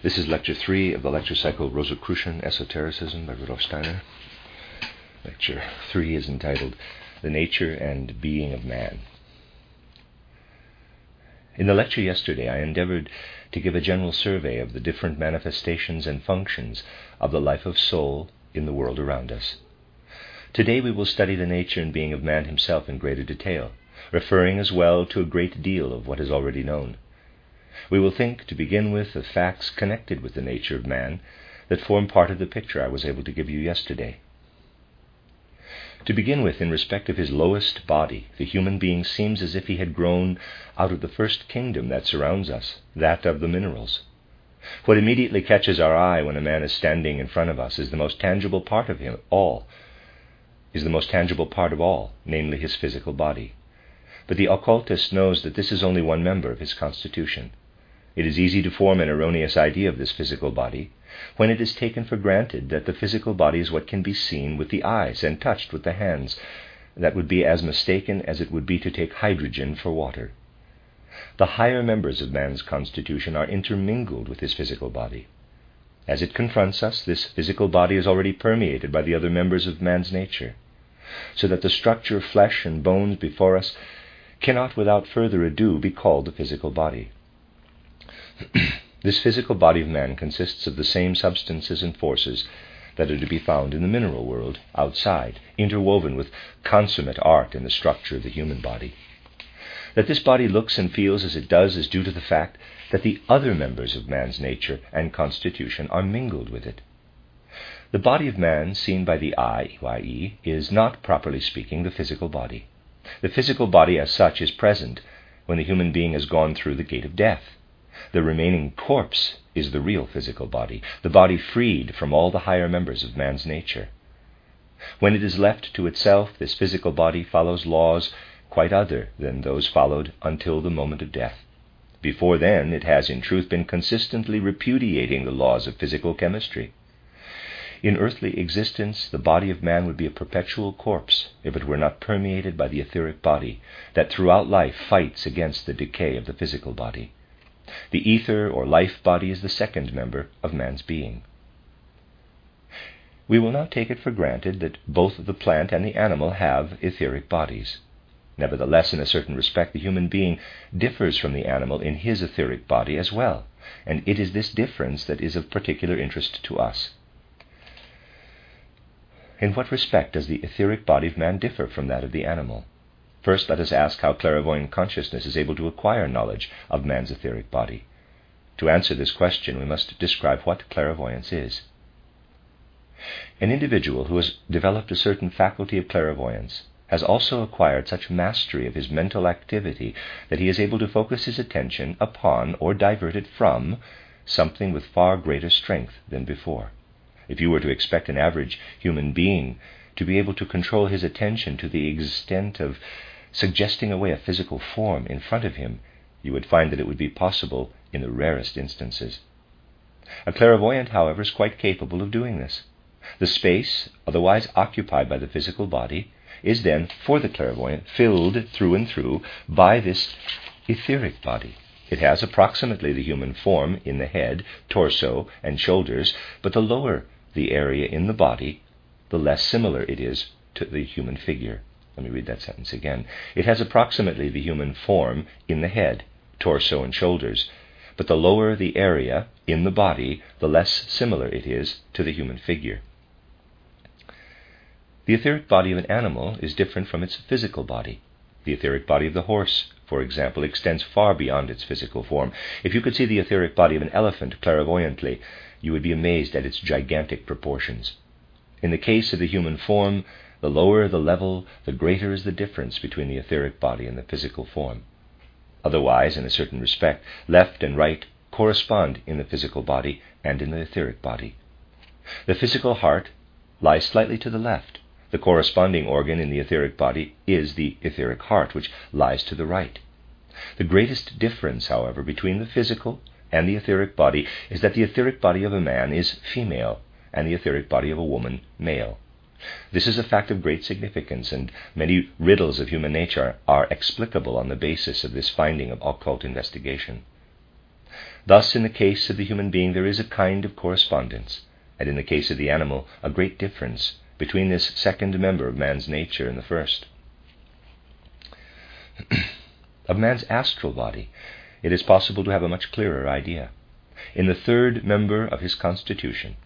This is Lecture 3 of the lecture cycle Rosicrucian Esotericism by Rudolf Steiner. Lecture 3 is entitled The Nature and Being of Man. In the lecture yesterday, I endeavored to give a general survey of the different manifestations and functions of the life of soul in the world around us. Today we will study the nature and being of man himself in greater detail, referring as well to a great deal of what is already known. We will think, to begin with, of facts connected with the nature of man that form part of the picture I was able to give you yesterday. To begin with, in respect of his lowest body, the human being seems as if he had grown out of the first kingdom that surrounds us, that of the minerals. What immediately catches our eye when a man is standing in front of us is the most tangible part of him all, is the most tangible part of all, namely his physical body. But the occultist knows that this is only one member of his constitution. It is easy to form an erroneous idea of this physical body when it is taken for granted that the physical body is what can be seen with the eyes and touched with the hands. That would be as mistaken as it would be to take hydrogen for water. The higher members of man's constitution are intermingled with his physical body. As it confronts us, this physical body is already permeated by the other members of man's nature, so that the structure of flesh and bones before us cannot without further ado be called the physical body. this physical body of man consists of the same substances and forces that are to be found in the mineral world outside, interwoven with consummate art in the structure of the human body. That this body looks and feels as it does is due to the fact that the other members of man's nature and constitution are mingled with it. The body of man, seen by the eye, i.e., is not, properly speaking, the physical body. The physical body, as such, is present when the human being has gone through the gate of death. The remaining corpse is the real physical body, the body freed from all the higher members of man's nature. When it is left to itself, this physical body follows laws quite other than those followed until the moment of death. Before then, it has in truth been consistently repudiating the laws of physical chemistry. In earthly existence, the body of man would be a perpetual corpse if it were not permeated by the etheric body that throughout life fights against the decay of the physical body. The ether or life body is the second member of man's being. We will not take it for granted that both the plant and the animal have etheric bodies. Nevertheless, in a certain respect, the human being differs from the animal in his etheric body as well, and it is this difference that is of particular interest to us. In what respect does the etheric body of man differ from that of the animal? First, let us ask how clairvoyant consciousness is able to acquire knowledge of man's etheric body. To answer this question, we must describe what clairvoyance is. An individual who has developed a certain faculty of clairvoyance has also acquired such mastery of his mental activity that he is able to focus his attention upon or divert it from something with far greater strength than before. If you were to expect an average human being to be able to control his attention to the extent of suggesting away a physical form in front of him, you would find that it would be possible in the rarest instances. A clairvoyant, however, is quite capable of doing this. The space otherwise occupied by the physical body is then, for the clairvoyant, filled through and through by this etheric body. It has approximately the human form in the head, torso, and shoulders, but the lower the area in the body, the less similar it is to the human figure. Let me read that sentence again. It has approximately the human form in the head, torso, and shoulders, but the lower the area in the body, the less similar it is to the human figure. The etheric body of an animal is different from its physical body. The etheric body of the horse, for example, extends far beyond its physical form. If you could see the etheric body of an elephant clairvoyantly, you would be amazed at its gigantic proportions. In the case of the human form, the lower the level, the greater is the difference between the etheric body and the physical form. Otherwise, in a certain respect, left and right correspond in the physical body and in the etheric body. The physical heart lies slightly to the left. The corresponding organ in the etheric body is the etheric heart, which lies to the right. The greatest difference, however, between the physical and the etheric body is that the etheric body of a man is female and the etheric body of a woman male. This is a fact of great significance, and many riddles of human nature are explicable on the basis of this finding of occult investigation. Thus, in the case of the human being, there is a kind of correspondence, and in the case of the animal, a great difference between this second member of man's nature and the first. of man's astral body, it is possible to have a much clearer idea. In the third member of his constitution,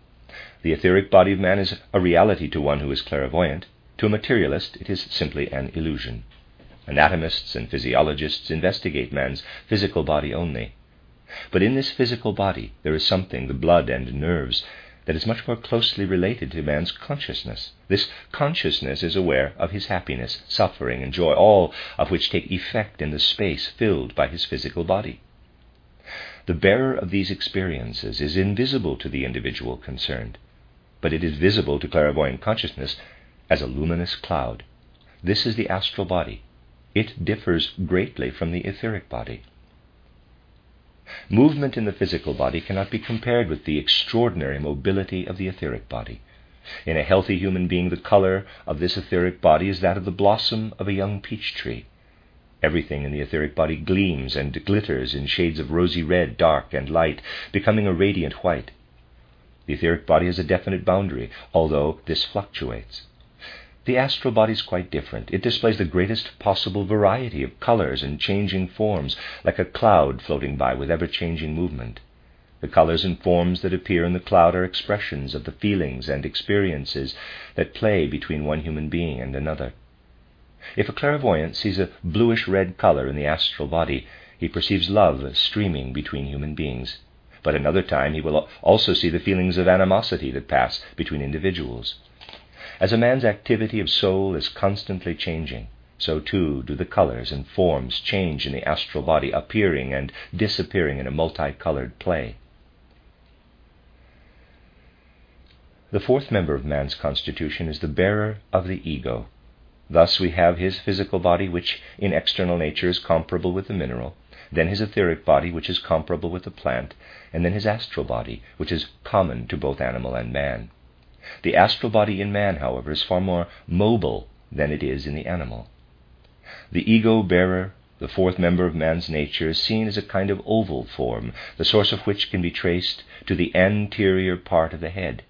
the etheric body of man is a reality to one who is clairvoyant. To a materialist, it is simply an illusion. Anatomists and physiologists investigate man's physical body only. But in this physical body, there is something, the blood and nerves, that is much more closely related to man's consciousness. This consciousness is aware of his happiness, suffering, and joy, all of which take effect in the space filled by his physical body. The bearer of these experiences is invisible to the individual concerned but it is visible to clairvoyant consciousness as a luminous cloud. This is the astral body. It differs greatly from the etheric body. Movement in the physical body cannot be compared with the extraordinary mobility of the etheric body. In a healthy human being, the color of this etheric body is that of the blossom of a young peach tree. Everything in the etheric body gleams and glitters in shades of rosy red, dark, and light, becoming a radiant white. The etheric body has a definite boundary, although this fluctuates. The astral body is quite different. It displays the greatest possible variety of colors and changing forms, like a cloud floating by with ever changing movement. The colors and forms that appear in the cloud are expressions of the feelings and experiences that play between one human being and another. If a clairvoyant sees a bluish red color in the astral body, he perceives love streaming between human beings but another time he will also see the feelings of animosity that pass between individuals. As a man's activity of soul is constantly changing, so too do the colors and forms change in the astral body, appearing and disappearing in a multicolored play. The fourth member of man's constitution is the bearer of the ego. Thus we have his physical body, which in external nature is comparable with the mineral, then his etheric body, which is comparable with the plant, and then his astral body, which is common to both animal and man. The astral body in man, however, is far more mobile than it is in the animal. The ego bearer, the fourth member of man's nature, is seen as a kind of oval form, the source of which can be traced to the anterior part of the head.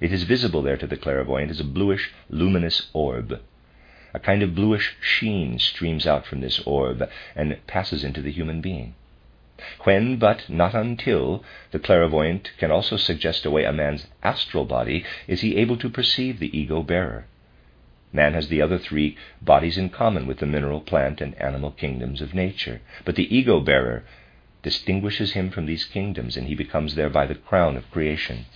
It is visible there to the clairvoyant as a bluish, luminous orb. A kind of bluish sheen streams out from this orb and passes into the human being. When, but not until, the clairvoyant can also suggest away a man's astral body, is he able to perceive the ego bearer. Man has the other three bodies in common with the mineral, plant, and animal kingdoms of nature, but the ego bearer distinguishes him from these kingdoms, and he becomes thereby the crown of creation.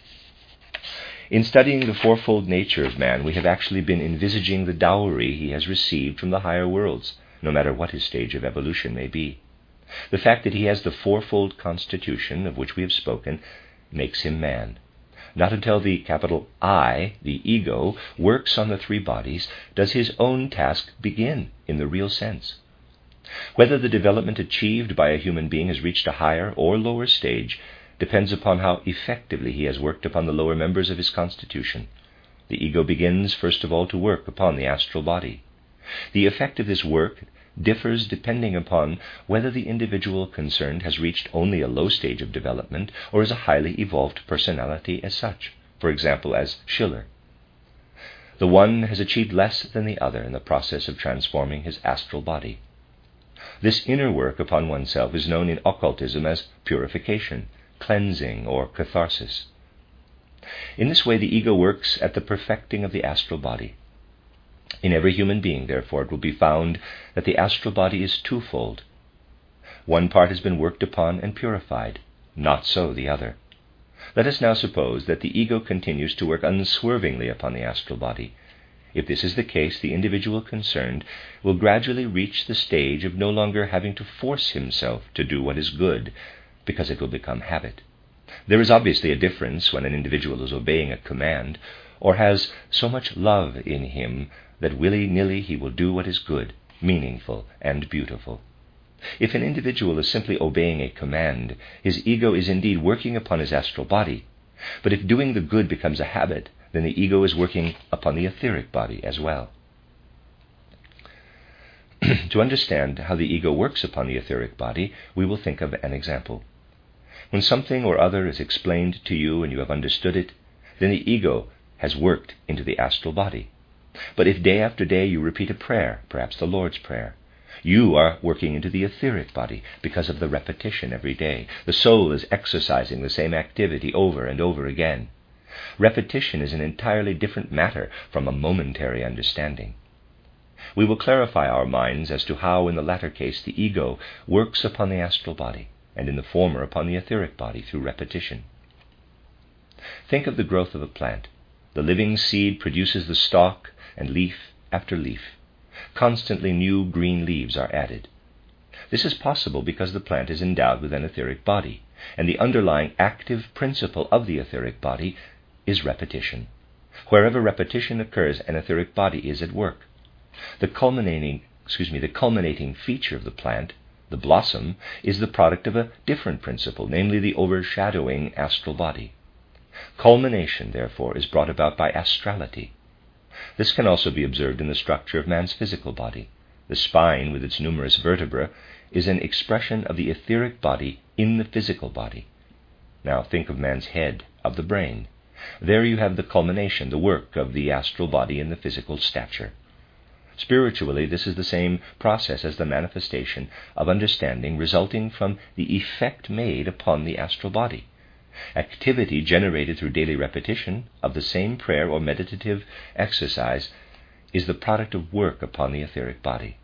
In studying the fourfold nature of man, we have actually been envisaging the dowry he has received from the higher worlds, no matter what his stage of evolution may be. The fact that he has the fourfold constitution of which we have spoken makes him man. Not until the capital I, the ego, works on the three bodies does his own task begin in the real sense. Whether the development achieved by a human being has reached a higher or lower stage depends upon how effectively he has worked upon the lower members of his constitution. The ego begins, first of all, to work upon the astral body. The effect of this work differs depending upon whether the individual concerned has reached only a low stage of development or is a highly evolved personality as such, for example, as Schiller. The one has achieved less than the other in the process of transforming his astral body. This inner work upon oneself is known in occultism as purification, cleansing, or catharsis. In this way, the ego works at the perfecting of the astral body. In every human being, therefore, it will be found that the astral body is twofold. One part has been worked upon and purified, not so the other. Let us now suppose that the ego continues to work unswervingly upon the astral body. If this is the case, the individual concerned will gradually reach the stage of no longer having to force himself to do what is good, because it will become habit. There is obviously a difference when an individual is obeying a command or has so much love in him that willy nilly he will do what is good, meaningful, and beautiful. If an individual is simply obeying a command, his ego is indeed working upon his astral body. But if doing the good becomes a habit, then the ego is working upon the etheric body as well. to understand how the ego works upon the etheric body, we will think of an example. When something or other is explained to you and you have understood it, then the ego has worked into the astral body. But if day after day you repeat a prayer, perhaps the Lord's Prayer, you are working into the etheric body because of the repetition every day. The soul is exercising the same activity over and over again. Repetition is an entirely different matter from a momentary understanding. We will clarify our minds as to how, in the latter case, the ego works upon the astral body, and in the former upon the etheric body through repetition. Think of the growth of a plant. The living seed produces the stalk and leaf after leaf. Constantly new green leaves are added. This is possible because the plant is endowed with an etheric body, and the underlying active principle of the etheric body is repetition. Wherever repetition occurs, an etheric body is at work. The culminating, excuse me, the culminating feature of the plant, the blossom, is the product of a different principle, namely the overshadowing astral body. Culmination, therefore, is brought about by astrality. This can also be observed in the structure of man's physical body. The spine, with its numerous vertebrae, is an expression of the etheric body in the physical body. Now think of man's head, of the brain. There you have the culmination, the work of the astral body in the physical stature. Spiritually, this is the same process as the manifestation of understanding resulting from the effect made upon the astral body. Activity generated through daily repetition of the same prayer or meditative exercise is the product of work upon the etheric body.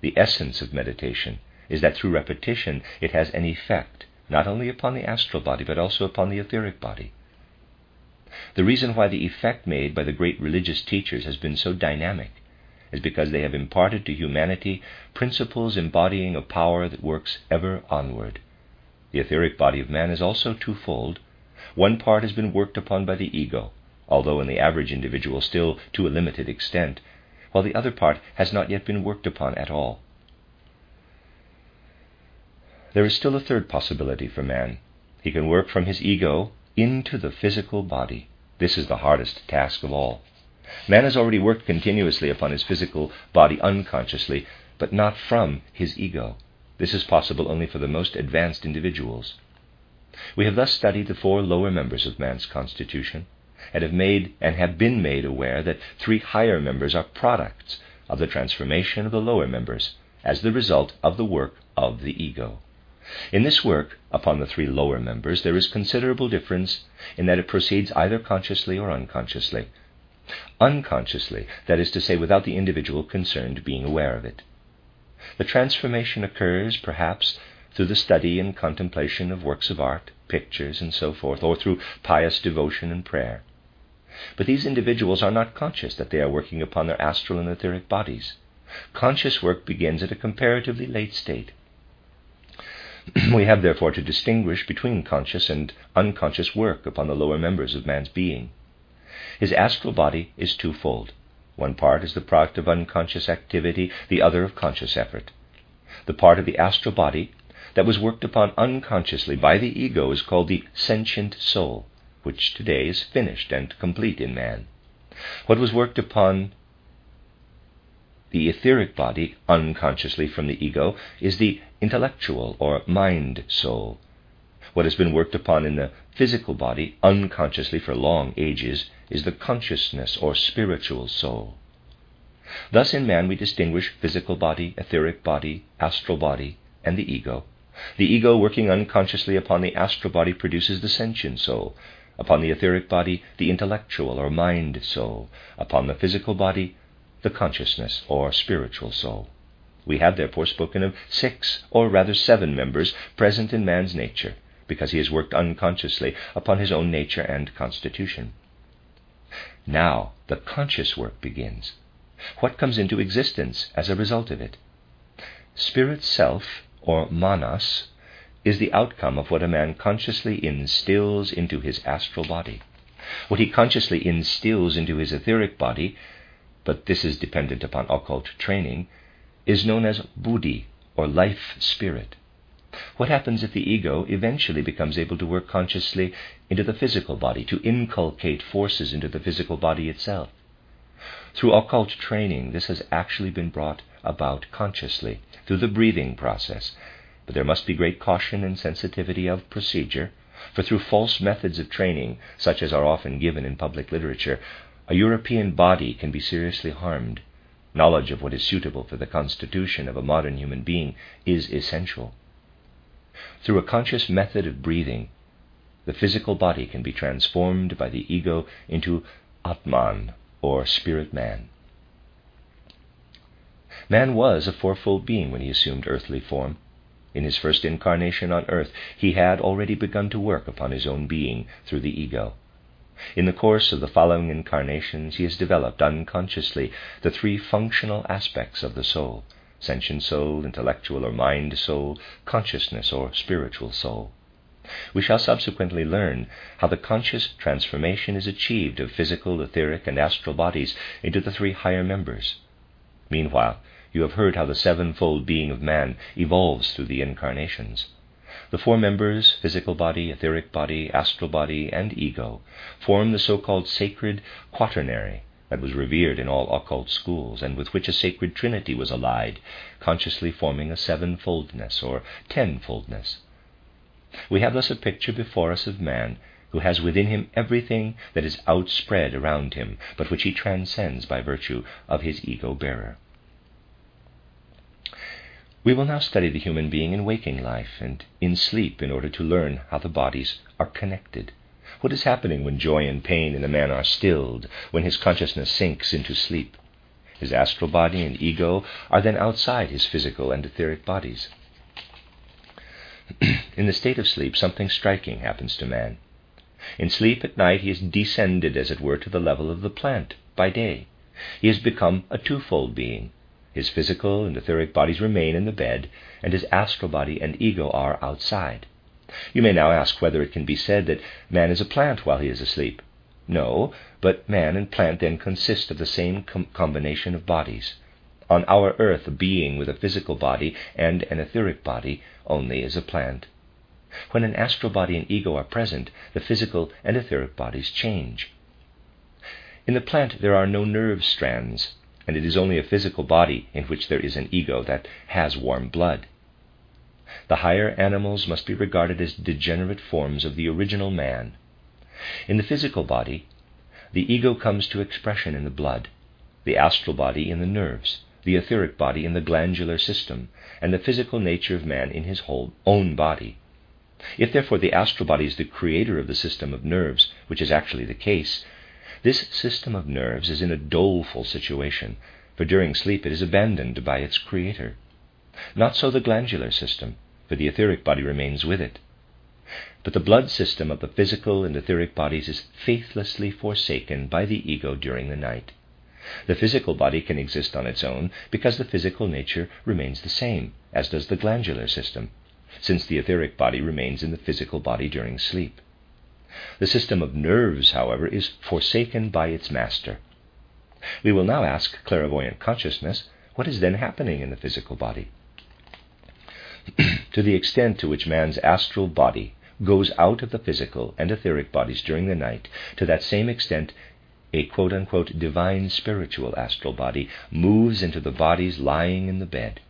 The essence of meditation is that through repetition it has an effect not only upon the astral body but also upon the etheric body. The reason why the effect made by the great religious teachers has been so dynamic is because they have imparted to humanity principles embodying a power that works ever onward the etheric body of man is also twofold. One part has been worked upon by the ego, although in the average individual still to a limited extent, while the other part has not yet been worked upon at all. There is still a third possibility for man. He can work from his ego into the physical body. This is the hardest task of all. Man has already worked continuously upon his physical body unconsciously, but not from his ego. This is possible only for the most advanced individuals. We have thus studied the four lower members of man's constitution, and have made and have been made aware that three higher members are products of the transformation of the lower members as the result of the work of the ego. In this work upon the three lower members, there is considerable difference in that it proceeds either consciously or unconsciously. Unconsciously, that is to say, without the individual concerned being aware of it. The transformation occurs, perhaps, through the study and contemplation of works of art, pictures, and so forth, or through pious devotion and prayer. But these individuals are not conscious that they are working upon their astral and etheric bodies. Conscious work begins at a comparatively late state. we have therefore to distinguish between conscious and unconscious work upon the lower members of man's being. His astral body is twofold one part is the product of unconscious activity, the other of conscious effort. The part of the astral body that was worked upon unconsciously by the ego is called the sentient soul, which today is finished and complete in man. What was worked upon the etheric body unconsciously from the ego is the intellectual or mind soul. What has been worked upon in the physical body unconsciously for long ages is the consciousness or spiritual soul. Thus, in man, we distinguish physical body, etheric body, astral body, and the ego. The ego, working unconsciously upon the astral body, produces the sentient soul. Upon the etheric body, the intellectual or mind soul. Upon the physical body, the consciousness or spiritual soul. We have therefore spoken of six, or rather seven members present in man's nature, because he has worked unconsciously upon his own nature and constitution. Now the conscious work begins. What comes into existence as a result of it? Spirit self, or manas, is the outcome of what a man consciously instills into his astral body. What he consciously instills into his etheric body, but this is dependent upon occult training, is known as buddhi, or life spirit. What happens if the ego eventually becomes able to work consciously into the physical body, to inculcate forces into the physical body itself? Through occult training, this has actually been brought about consciously through the breathing process, but there must be great caution and sensitivity of procedure, for through false methods of training, such as are often given in public literature, a European body can be seriously harmed. Knowledge of what is suitable for the constitution of a modern human being is essential. Through a conscious method of breathing, the physical body can be transformed by the ego into Atman, or spirit man. Man was a fourfold being when he assumed earthly form. In his first incarnation on earth, he had already begun to work upon his own being through the ego. In the course of the following incarnations, he has developed unconsciously the three functional aspects of the soul sentient soul, intellectual or mind soul, consciousness or spiritual soul. We shall subsequently learn how the conscious transformation is achieved of physical, etheric, and astral bodies into the three higher members. Meanwhile, you have heard how the sevenfold being of man evolves through the incarnations. The four members, physical body, etheric body, astral body, and ego, form the so called sacred quaternary that was revered in all occult schools, and with which a sacred trinity was allied, consciously forming a sevenfoldness or tenfoldness. We have thus a picture before us of man who has within him everything that is outspread around him, but which he transcends by virtue of his ego bearer. We will now study the human being in waking life and in sleep in order to learn how the bodies are connected. What is happening when joy and pain in a man are stilled, when his consciousness sinks into sleep? His astral body and ego are then outside his physical and etheric bodies. in the state of sleep, something striking happens to man. In sleep at night, he is descended, as it were, to the level of the plant by day. He has become a twofold being. His physical and etheric bodies remain in the bed, and his astral body and ego are outside. You may now ask whether it can be said that man is a plant while he is asleep. No, but man and plant then consist of the same com- combination of bodies. On our earth, a being with a physical body and an etheric body only is a plant. When an astral body and ego are present, the physical and etheric bodies change. In the plant, there are no nerve strands, and it is only a physical body in which there is an ego that has warm blood. The higher animals must be regarded as degenerate forms of the original man. In the physical body, the ego comes to expression in the blood, the astral body in the nerves, the etheric body in the glandular system, and the physical nature of man in his whole own body. If therefore the astral body is the creator of the system of nerves, which is actually the case, this system of nerves is in a doleful situation, for during sleep it is abandoned by its creator. Not so the glandular system, for the etheric body remains with it. But the blood system of the physical and etheric bodies is faithlessly forsaken by the ego during the night. The physical body can exist on its own because the physical nature remains the same, as does the glandular system, since the etheric body remains in the physical body during sleep. The system of nerves, however, is forsaken by its master. We will now ask clairvoyant consciousness what is then happening in the physical body. to the extent to which man's astral body goes out of the physical and etheric bodies during the night, to that same extent a quote unquote divine spiritual astral body moves into the bodies lying in the bed.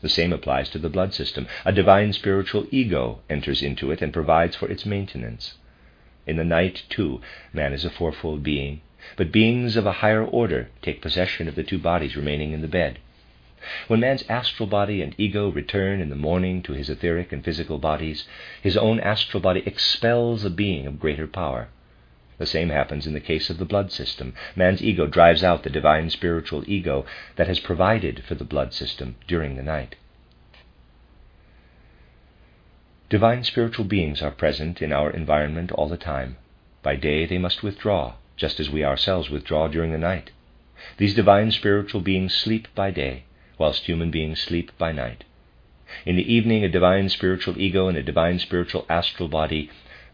The same applies to the blood system. A divine spiritual ego enters into it and provides for its maintenance. In the night, too, man is a fourfold being, but beings of a higher order take possession of the two bodies remaining in the bed. When man's astral body and ego return in the morning to his etheric and physical bodies, his own astral body expels a being of greater power. The same happens in the case of the blood system. Man's ego drives out the divine spiritual ego that has provided for the blood system during the night. Divine spiritual beings are present in our environment all the time. By day they must withdraw, just as we ourselves withdraw during the night. These divine spiritual beings sleep by day, whilst human beings sleep by night. In the evening, a divine spiritual ego and a divine spiritual astral body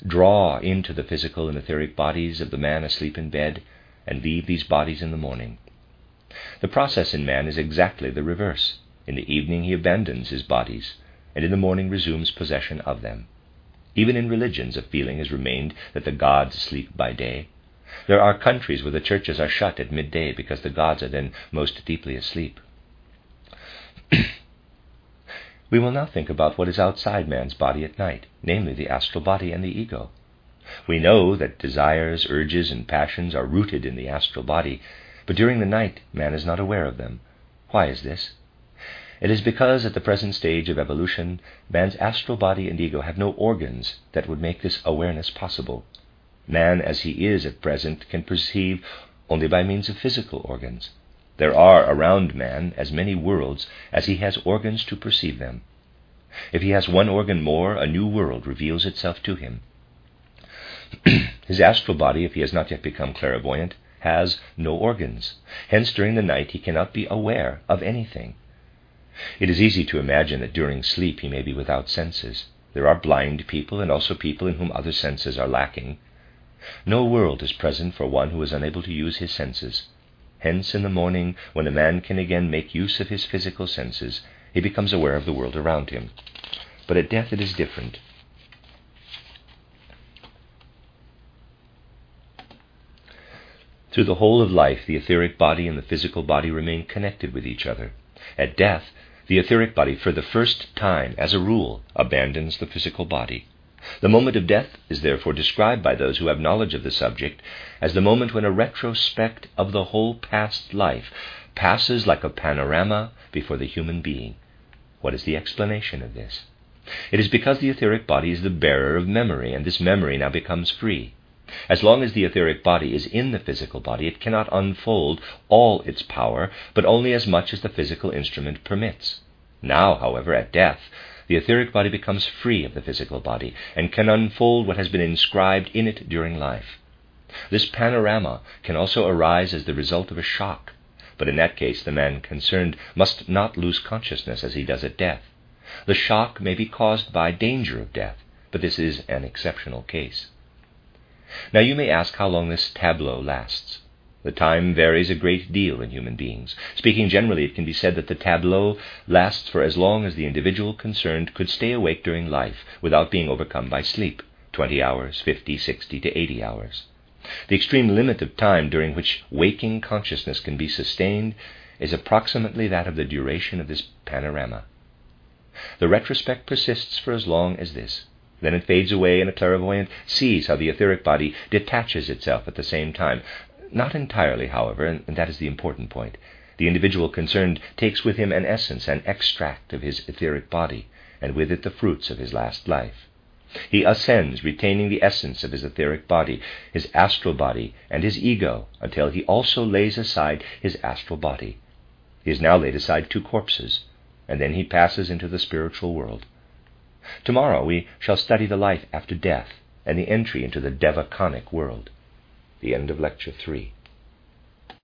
draw into the physical and etheric bodies of the man asleep in bed and leave these bodies in the morning. The process in man is exactly the reverse. In the evening, he abandons his bodies, and in the morning resumes possession of them. Even in religions, a feeling has remained that the gods sleep by day. There are countries where the churches are shut at midday because the gods are then most deeply asleep. we will now think about what is outside man's body at night, namely the astral body and the ego. We know that desires, urges, and passions are rooted in the astral body, but during the night man is not aware of them. Why is this? It is because at the present stage of evolution, man's astral body and ego have no organs that would make this awareness possible. Man, as he is at present, can perceive only by means of physical organs. There are around man as many worlds as he has organs to perceive them. If he has one organ more, a new world reveals itself to him. His astral body, if he has not yet become clairvoyant, has no organs. Hence, during the night, he cannot be aware of anything. It is easy to imagine that during sleep he may be without senses. There are blind people and also people in whom other senses are lacking. No world is present for one who is unable to use his senses. Hence, in the morning, when a man can again make use of his physical senses, he becomes aware of the world around him. But at death it is different. Through the whole of life, the etheric body and the physical body remain connected with each other. At death, the etheric body, for the first time, as a rule, abandons the physical body. The moment of death is therefore described by those who have knowledge of the subject as the moment when a retrospect of the whole past life passes like a panorama before the human being. What is the explanation of this? It is because the etheric body is the bearer of memory, and this memory now becomes free. As long as the etheric body is in the physical body, it cannot unfold all its power, but only as much as the physical instrument permits. Now, however, at death, the etheric body becomes free of the physical body and can unfold what has been inscribed in it during life. This panorama can also arise as the result of a shock, but in that case the man concerned must not lose consciousness as he does at death. The shock may be caused by danger of death, but this is an exceptional case. Now you may ask how long this tableau lasts. The time varies a great deal in human beings. Speaking generally, it can be said that the tableau lasts for as long as the individual concerned could stay awake during life without being overcome by sleep 20 hours, 50, 60 to 80 hours. The extreme limit of time during which waking consciousness can be sustained is approximately that of the duration of this panorama. The retrospect persists for as long as this. Then it fades away, and a clairvoyant sees how the etheric body detaches itself at the same time. Not entirely, however, and that is the important point. The individual concerned takes with him an essence, an extract of his etheric body, and with it the fruits of his last life. He ascends, retaining the essence of his etheric body, his astral body, and his ego, until he also lays aside his astral body. He has now laid aside two corpses, and then he passes into the spiritual world. Tomorrow we shall study the life after death and the entry into the devachanic world. The end of Lecture 3.